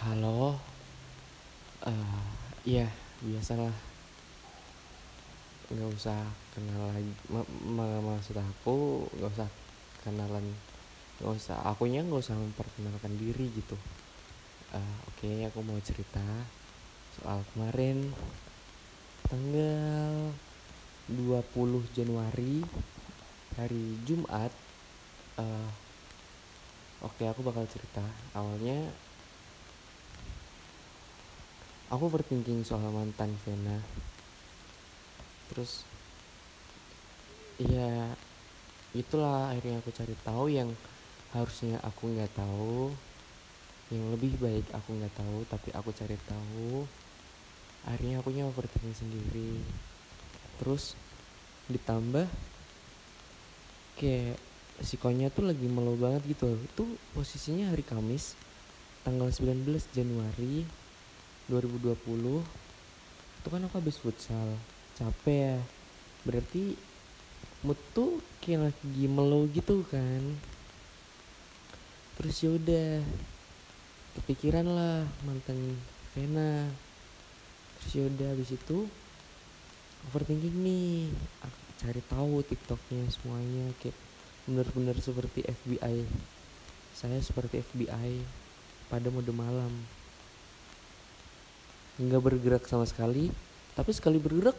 Halo, eh iya biasalah nggak usah kenal lagi. Ma ma maksud aku nggak usah kenalan, nggak usah akunya nggak usah memperkenalkan diri gitu. Eh, oke aku mau cerita soal kemarin tanggal 20 Januari hari Jumat. Eh, oke aku bakal cerita. Awalnya aku overthinking soal mantan Vena. Terus ya itulah akhirnya aku cari tahu yang harusnya aku nggak tahu yang lebih baik aku nggak tahu tapi aku cari tahu. Akhirnya aku overthinking sendiri. Terus ditambah kayak psikonya tuh lagi melow banget gitu. Itu posisinya hari Kamis tanggal 19 Januari 2020 itu kan aku habis futsal. Capek ya. Berarti mood tuh kayak lagi melow gitu kan. Terus yaudah kepikiran lah mantan Vena. Terus yaudah habis itu overthinking nih. Aku cari tahu tiktoknya semuanya kayak bener-bener seperti FBI saya seperti FBI pada mode malam nggak bergerak sama sekali tapi sekali bergerak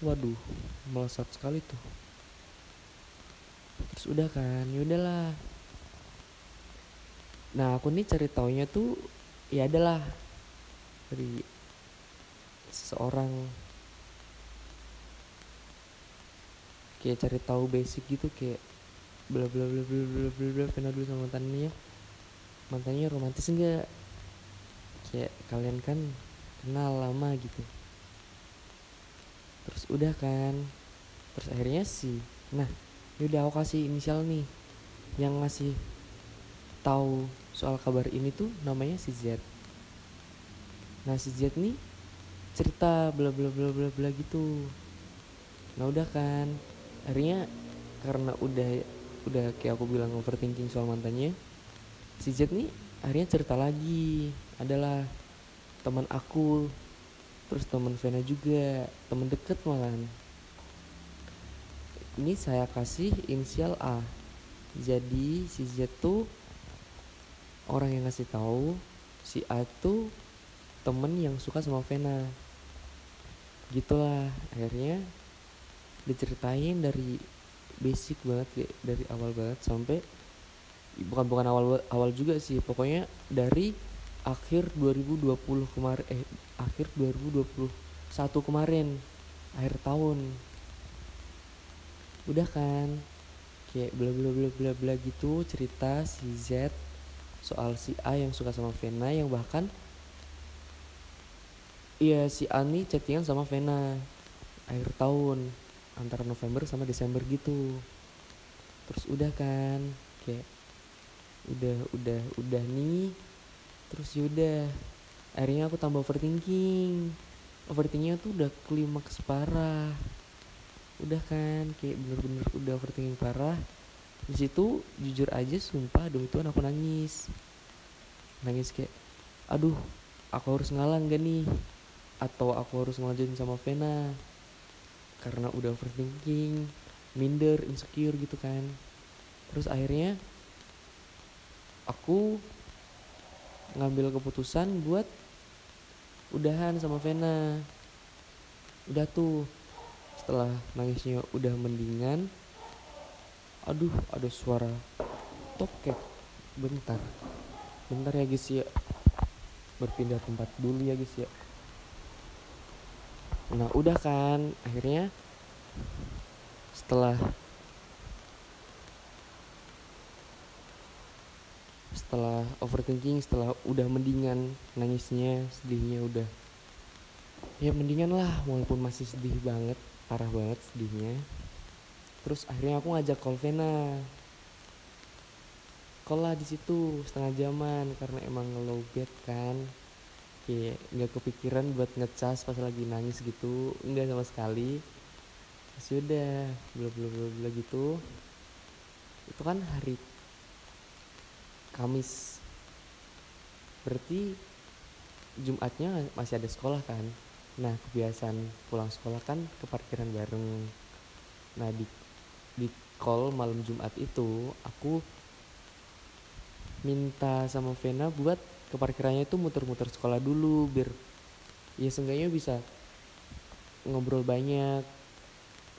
waduh melesat sekali tuh. Terus udah kan ya udahlah. Nah aku nih cari taunya tuh ya adalah dari seseorang. Kayak cari tahu basic gitu kayak bla bla bla bla bla bla bla pernah dulu sama mantannya. Mantannya romantis enggak kayak kalian kan kenal lama gitu. Terus udah kan terus akhirnya sih nah yaudah aku kasih inisial nih yang ngasih tahu soal kabar ini tuh namanya si Z. Nah si Z nih cerita bla bla bla bla bla gitu. Nah udah kan akhirnya karena udah udah kayak aku bilang overthinking soal mantannya si Z nih akhirnya cerita lagi adalah teman aku terus teman Vena juga teman deket malah ini saya kasih inisial A. Jadi si Z tuh orang yang ngasih tahu si A tuh temen yang suka sama Vena. Gitulah akhirnya diceritain dari basic banget kayak dari awal banget sampai bukan bukan awal awal juga sih pokoknya dari akhir 2020 kemarin eh akhir 2021 kemarin akhir tahun. Udah kan? Kayak bla bla bla bla bla gitu cerita si Z soal si A yang suka sama Vena yang bahkan iya si A nih chattingan sama Vena akhir tahun antara November sama Desember gitu. Terus udah kan? Kayak udah udah udah nih terus yaudah akhirnya aku tambah overthinking. Overthinkingnya tuh udah klimaks parah. Udah kan kayak bener-bener udah overthinking parah. Di situ jujur aja sumpah demi Tuhan aku nangis. Nangis kayak aduh aku harus ngalah gak nih? Atau aku harus ngelanjutin sama Vena? Karena udah overthinking minder insecure gitu kan. Terus akhirnya aku ngambil keputusan buat udahan sama Vena. Udah tuh setelah nangisnya udah mendingan aduh ada suara tokek bentar bentar ya guys ya. Berpindah tempat dulu ya guys ya. Nah udah kan akhirnya setelah setelah overthinking setelah udah mendingan nangisnya sedihnya udah. Ya mendingan lah walaupun masih sedih banget parah banget sedihnya. Terus akhirnya aku ngajak call Vena. Call lah di situ setengah jaman karena emang bed kan. Kayak nggak kepikiran buat ngecas pas lagi nangis gitu. Nggak sama sekali. Terus udah bla bla bla bla gitu. Itu kan hari Kamis. Berarti Jumatnya masih ada sekolah kan? Nah kebiasaan pulang sekolah kan ke parkiran bareng. Nah di di call malam Jumat itu aku minta sama Vena buat ke parkirannya itu muter-muter sekolah dulu biar ya seenggaknya bisa ngobrol banyak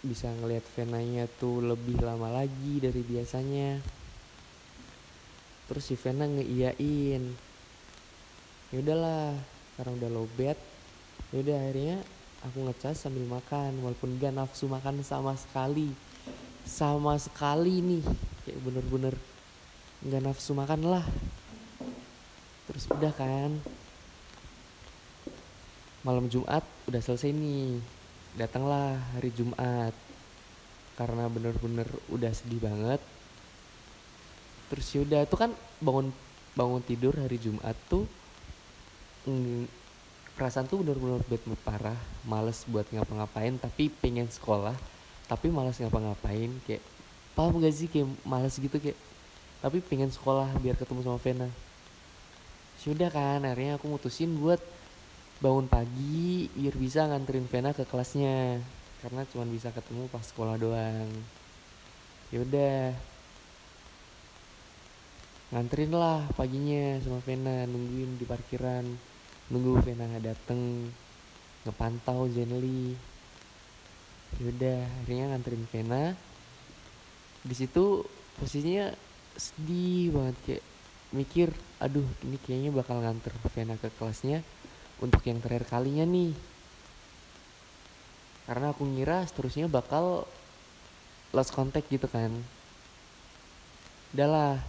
bisa ngelihat Venanya tuh lebih lama lagi dari biasanya terus si Vena ngeiyain. Ya udahlah sekarang udah lobet ya udah akhirnya aku ngecas sambil makan walaupun gak nafsu makan sama sekali. Sama sekali nih kayak bener-bener nggak nafsu makan lah. Terus udah kan. Malam Jumat udah selesai nih. Datanglah hari Jumat. Karena bener-bener udah sedih banget terus yaudah tuh kan bangun bangun tidur hari Jumat tuh mm, perasaan tuh bener-bener bad mood parah males buat ngapa-ngapain tapi pengen sekolah tapi malas ngapa-ngapain kayak paham gak sih kayak malas gitu kayak tapi pengen sekolah biar ketemu sama Vena. Sudah kan akhirnya aku mutusin buat bangun pagi biar bisa nganterin Vena ke kelasnya karena cuma bisa ketemu pas sekolah doang. Yaudah nganterin lah paginya sama Vena nungguin di parkiran. Nunggu Vena dateng ngepantau Zenly yaudah akhirnya nganterin Vena. Di situ posisinya sedih banget kayak mikir aduh ini kayaknya bakal nganter Vena ke kelasnya untuk yang terakhir kalinya nih. Karena aku ngira seterusnya bakal lost contact gitu kan. Udahlah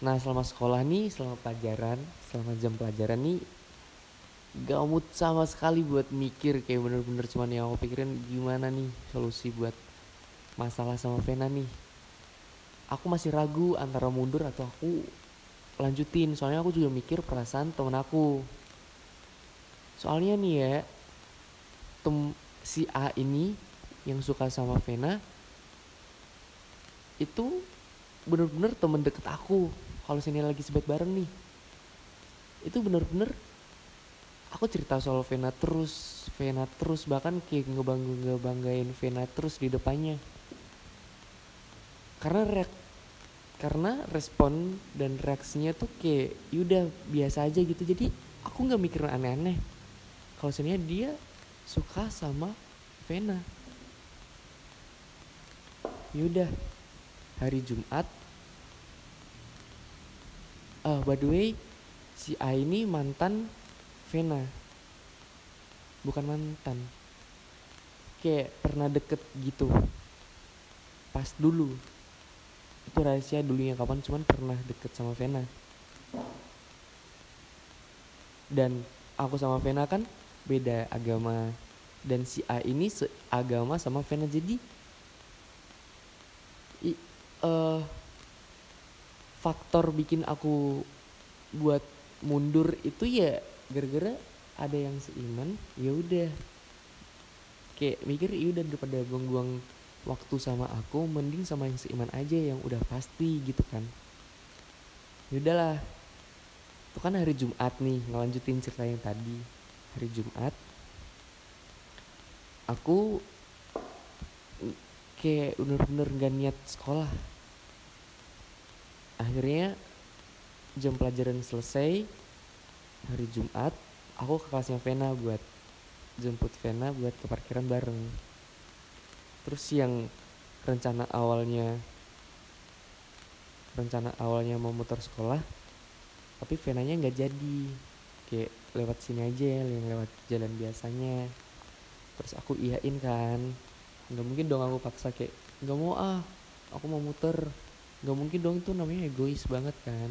nah selama sekolah nih selama pelajaran selama jam pelajaran nih mood sama sekali buat mikir. Kayak bener-bener cuman yang aku pikirin gimana nih solusi buat masalah sama Vena nih? Aku masih ragu antara mundur atau aku lanjutin. Soalnya aku juga mikir perasaan temen aku. Soalnya nih ya tem si A ini yang suka sama Vena itu bener-bener temen deket aku kalau sini lagi sebat bareng nih itu bener-bener aku cerita soal Vena terus Vena terus bahkan kayak ngebangga ngebanggain Vena terus di depannya. Karena reak karena respon dan reaksinya tuh kayak yaudah biasa aja gitu. Jadi aku nggak mikir aneh-aneh. Kalau sebenarnya dia suka sama Vena. Yaudah hari Jumat uh, by the way si A ini mantan Vena. Bukan mantan. Kayak pernah deket gitu. Pas dulu. Itu rahasia dulunya kapan cuman pernah deket sama Vena. Dan aku sama Vena kan beda agama. Dan si A ini seagama sama Vena. Jadi i, uh, faktor bikin aku buat mundur itu ya gara-gara ada yang seiman ya udah. Kayak mikir ya udah daripada buang-buang waktu sama aku mending sama yang seiman aja yang udah pasti gitu kan. Ya udahlah. Itu kan hari Jumat nih ngelanjutin cerita yang tadi. Hari Jumat aku kayak bener-bener gak niat sekolah akhirnya jam pelajaran selesai hari Jumat aku ke kelasnya Vena buat jemput Vena buat ke parkiran bareng. Terus yang rencana awalnya rencana awalnya mau muter sekolah tapi Venanya nggak jadi. Kayak lewat sini aja yang lewat jalan biasanya. Terus aku iyain kan. Nggak mungkin dong aku paksa kayak nggak mau ah aku mau muter nggak mungkin dong itu namanya egois banget kan.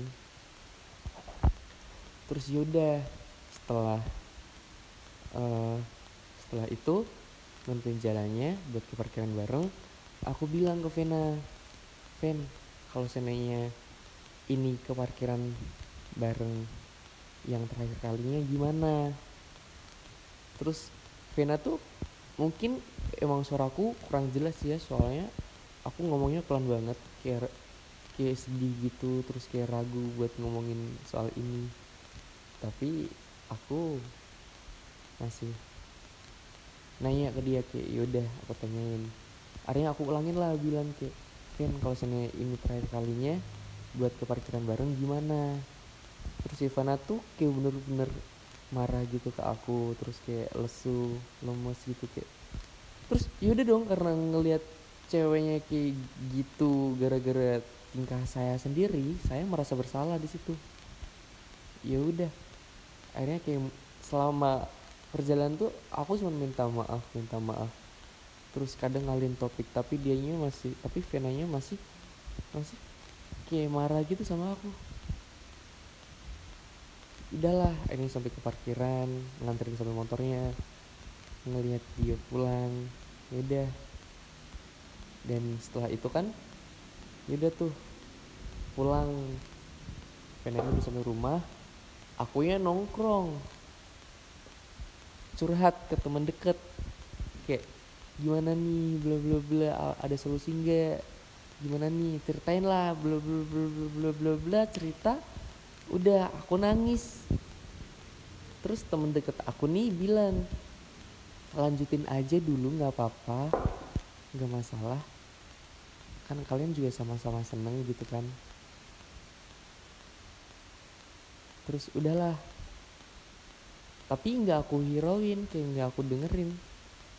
Terus yaudah setelah uh, setelah itu nentuin jalannya buat ke parkiran bareng aku bilang ke Vena Ven kalau seandainya ini ke parkiran bareng yang terakhir kalinya gimana? Terus Vena tuh mungkin emang suaraku kurang jelas ya soalnya aku ngomongnya pelan banget kayak kayak sedih gitu terus kayak ragu buat ngomongin soal ini. Tapi aku masih nanya ke dia kayak yaudah aku tanyain. Akhirnya aku ulangin lah bilang kayak Vin kalau misalnya ini terakhir kalinya buat ke parkiran bareng gimana? Terus Ivana tuh kayak bener-bener marah gitu ke aku terus kayak lesu lemes gitu kayak. Terus yaudah dong karena ngelihat ceweknya kayak gitu gara-gara tingkah saya sendiri saya merasa bersalah di situ. Ya udah akhirnya kayak selama perjalanan tuh aku cuma minta maaf minta maaf. Terus kadang ngalin topik tapi dianya masih tapi Venanya masih masih kayak marah gitu sama aku. Udahlah ini sampai ke parkiran nganterin sampai motornya ngelihat dia pulang. Yaudah dan setelah itu kan yaudah tuh pulang. Pengennya bisa sampai rumah aku ya nongkrong. Curhat ke teman deket kayak gimana nih bla bla bla ada solusi nggak? Gimana nih ceritain lah bla bla bla bla bla bla bla cerita. Udah aku nangis. Terus temen deket aku nih bilang lanjutin aja dulu nggak apa-apa nggak masalah kan kalian juga sama-sama seneng gitu kan. Terus udahlah. Tapi nggak aku hirauin kayak nggak aku dengerin.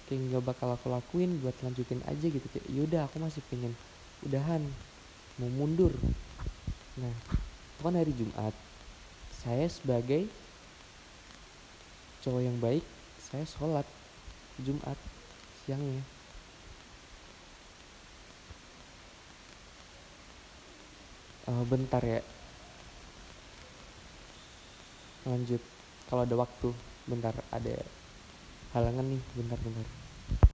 Kayak nggak bakal aku lakuin buat lanjutin aja gitu. Kayak yaudah aku masih pengen udahan mau mundur. Nah itu kan hari Jumat. Saya sebagai cowok yang baik saya sholat Jumat siangnya uh, bentar ya. Lanjut. Kalau ada waktu bentar. Ada halangan nih. Bentar bentar